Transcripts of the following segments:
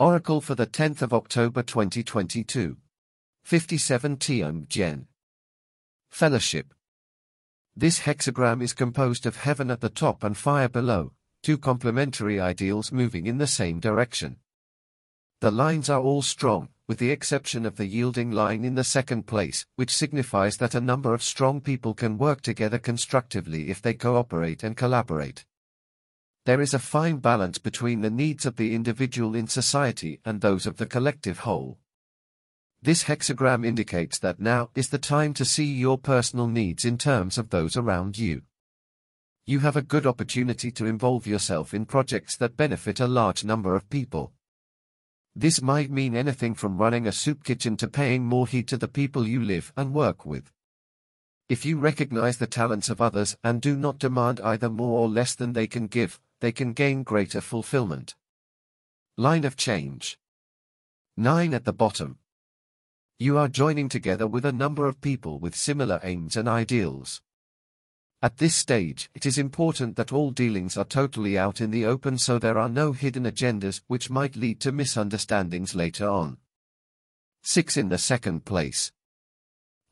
Oracle for the 10th of October 2022. 57 T'ung Jen. Fellowship. This hexagram is composed of heaven at the top and fire below, two complementary ideals moving in the same direction. The lines are all strong, with the exception of the yielding line in the second place, which signifies that a number of strong people can work together constructively if they cooperate and collaborate. There is a fine balance between the needs of the individual in society and those of the collective whole. This hexagram indicates that now is the time to see your personal needs in terms of those around you. You have a good opportunity to involve yourself in projects that benefit a large number of people. This might mean anything from running a soup kitchen to paying more heed to the people you live and work with. If you recognize the talents of others and do not demand either more or less than they can give, they can gain greater fulfillment. Line of change. 9 at the bottom. You are joining together with a number of people with similar aims and ideals. At this stage, it is important that all dealings are totally out in the open so there are no hidden agendas which might lead to misunderstandings later on. 6 in the second place.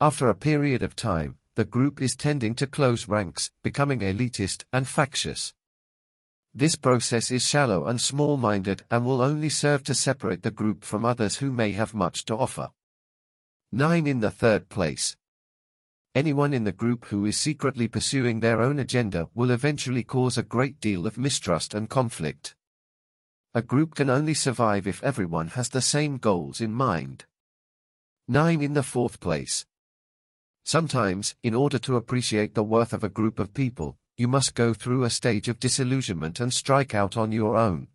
After a period of time, the group is tending to close ranks, becoming elitist and factious. This process is shallow and small-minded and will only serve to separate the group from others who may have much to offer. 9 in the third place. Anyone in the group who is secretly pursuing their own agenda will eventually cause a great deal of mistrust and conflict. A group can only survive if everyone has the same goals in mind. 9 in the fourth place. Sometimes, in order to appreciate the worth of a group of people, you must go through a stage of disillusionment and strike out on your own.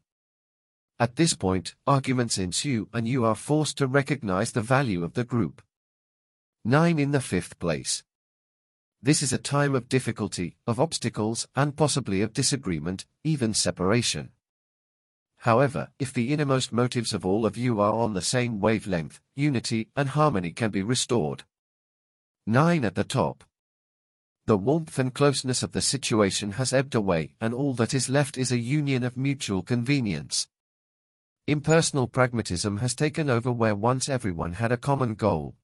At this point, arguments ensue and you are forced to recognize the value of the group. 9 in the fifth place. This is a time of difficulty, of obstacles, and possibly of disagreement, even separation. However, if the innermost motives of all of you are on the same wavelength, unity and harmony can be restored. 9 at the top. The warmth and closeness of the situation has ebbed away and all that is left is a union of mutual convenience. Impersonal pragmatism has taken over where once everyone had a common goal,